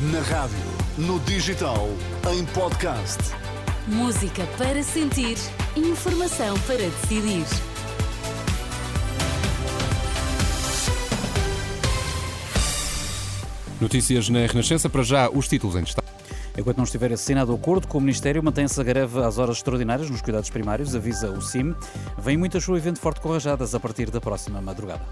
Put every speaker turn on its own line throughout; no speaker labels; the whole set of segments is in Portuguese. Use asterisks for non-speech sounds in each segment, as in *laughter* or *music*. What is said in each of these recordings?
Na rádio, no digital, em podcast.
Música para sentir, informação para decidir.
Notícias na Renascença, para já os títulos em destaque.
Enquanto não estiver assinado o acordo com o Ministério, mantém-se a greve às horas extraordinárias nos cuidados primários, avisa o CIM. Vem muita chuva e vento forte com rajadas a partir da próxima madrugada.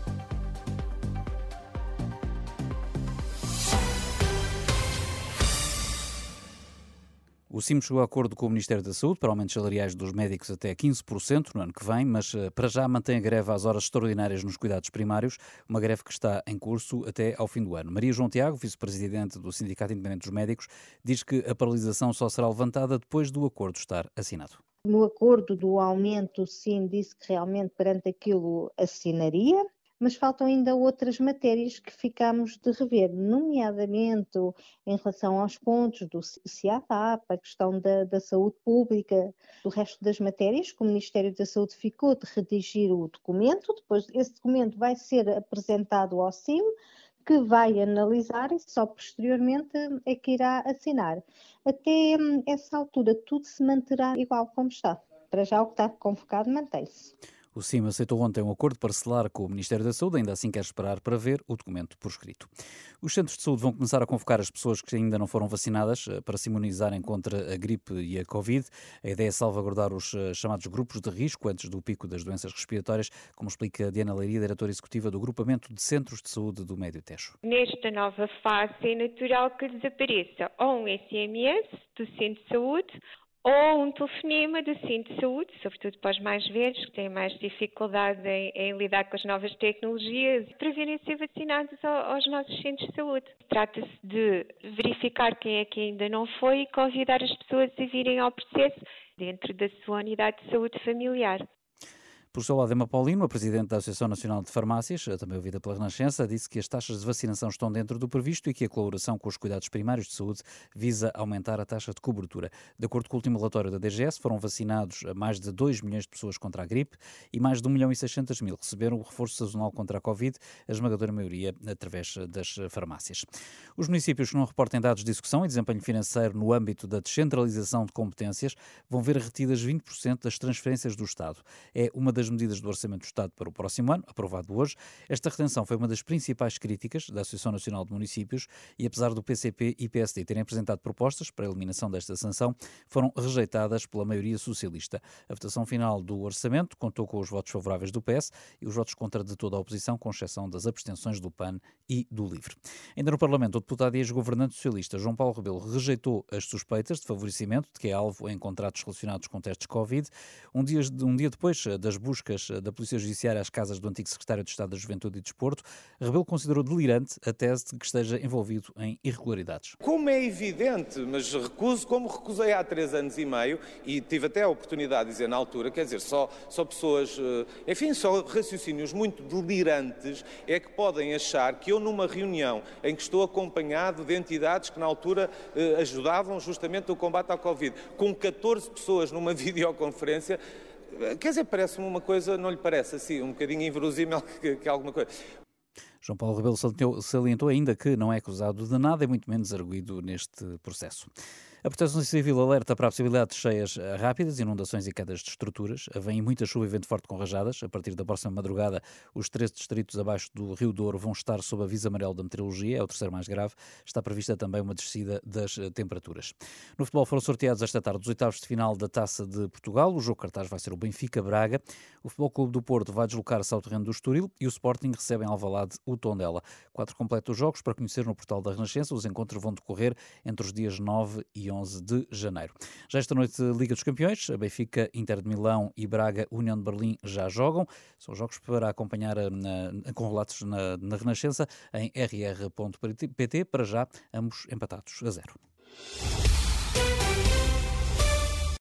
O CIM chegou a acordo com o Ministério da Saúde para aumentos salariais dos médicos até 15% no ano que vem, mas eh, para já mantém a greve às horas extraordinárias nos cuidados primários, uma greve que está em curso até ao fim do ano. Maria João Tiago, vice-presidente do Sindicato Independente dos Médicos, diz que a paralisação só será levantada depois do acordo estar assinado.
No acordo do aumento, o CIM disse que realmente perante aquilo assinaria, mas faltam ainda outras matérias que ficamos de rever, nomeadamente em relação aos pontos do CIATAP, a questão da, da saúde pública, do resto das matérias, que o Ministério da Saúde ficou de redigir o documento, depois esse documento vai ser apresentado ao CIM, que vai analisar e só posteriormente é que irá assinar. Até hum, essa altura tudo se manterá igual como está. Para já o que está convocado mantém-se.
O CIM aceitou ontem um acordo parcelar com o Ministério da Saúde, ainda assim quer esperar para ver o documento por escrito. Os centros de saúde vão começar a convocar as pessoas que ainda não foram vacinadas eh, para se imunizarem contra a gripe e a Covid. A ideia é salvaguardar os eh, chamados grupos de risco antes do pico das doenças respiratórias, como explica Diana Leiria, diretora executiva do Grupamento de Centros de Saúde do Médio Tejo.
Nesta nova fase é natural que desapareça ou um SMS do centro de saúde ou um telefonema do centro de saúde, sobretudo para os mais velhos, que têm mais dificuldade em, em lidar com as novas tecnologias, para virem ser vacinados ao, aos nossos centros de saúde. Trata-se de verificar quem é que ainda não foi e convidar as pessoas a virem ao processo dentro da sua unidade de saúde familiar.
Por seu lado, Emma Paulino, a Presidente da Associação Nacional de Farmácias, também ouvida pela Renascença, disse que as taxas de vacinação estão dentro do previsto e que a colaboração com os cuidados primários de saúde visa aumentar a taxa de cobertura. De acordo com o último relatório da DGS, foram vacinados mais de 2 milhões de pessoas contra a gripe e mais de 1 milhão e 600 mil receberam o reforço sazonal contra a Covid, a esmagadora maioria através das farmácias. Os municípios que não reportem dados de execução e desempenho financeiro no âmbito da descentralização de competências vão ver retidas 20% das transferências do Estado. É uma das medidas do Orçamento do Estado para o próximo ano, aprovado hoje. Esta retenção foi uma das principais críticas da Associação Nacional de Municípios e, apesar do PCP e PSD terem apresentado propostas para a eliminação desta sanção, foram rejeitadas pela maioria socialista. A votação final do orçamento contou com os votos favoráveis do PS e os votos contra de toda a oposição, com exceção das abstenções do PAN e do LIVRE. Ainda no Parlamento, o deputado e ex-governante socialista João Paulo Rebelo rejeitou as suspeitas de favorecimento de que é alvo em contratos relacionados com testes Covid. Um dia, um dia depois das buscas da Polícia Judiciária às casas do antigo secretário de Estado da Juventude e Desporto, Rebelo considerou delirante a tese de que esteja envolvido em irregularidades.
Como é evidente, mas recuso, como recusei há três anos e meio, e tive até a oportunidade de dizer na altura, quer dizer, só, só pessoas, eh, enfim, só raciocínios muito delirantes é que podem achar que eu, numa reunião em que estou acompanhado de entidades que na altura eh, ajudavam justamente o combate à Covid, com 14 pessoas numa *laughs* videoconferência, Quer dizer, parece-me uma coisa, não lhe parece assim, um bocadinho inverosímil *laughs* que, que alguma coisa.
João Paulo Rebelo salientou ainda que não é acusado de nada e muito menos arguído neste processo. A Proteção Civil alerta para a possibilidade de cheias eh, rápidas, inundações e quedas de estruturas. Vem muita chuva e vento forte com rajadas. A partir da próxima madrugada, os três distritos abaixo do Rio Douro vão estar sob aviso amarelo da meteorologia, é o terceiro mais grave. Está prevista também uma descida das eh, temperaturas. No futebol foram sorteados esta tarde os oitavos de final da Taça de Portugal. O jogo cartaz vai ser o Benfica-Braga. O Futebol Clube do Porto vai deslocar-se ao terreno do Estoril e o Sporting recebe em Alvalade o Tondela. Quatro completos jogos para conhecer no portal da Renascença. Os encontros vão decorrer entre os dias 9 e 11 de janeiro. Já esta noite, Liga dos Campeões, a Benfica, Inter de Milão e Braga, União de Berlim já jogam. São jogos para acompanhar na, com relatos na, na Renascença em rr.pt. Para já, ambos empatados a zero.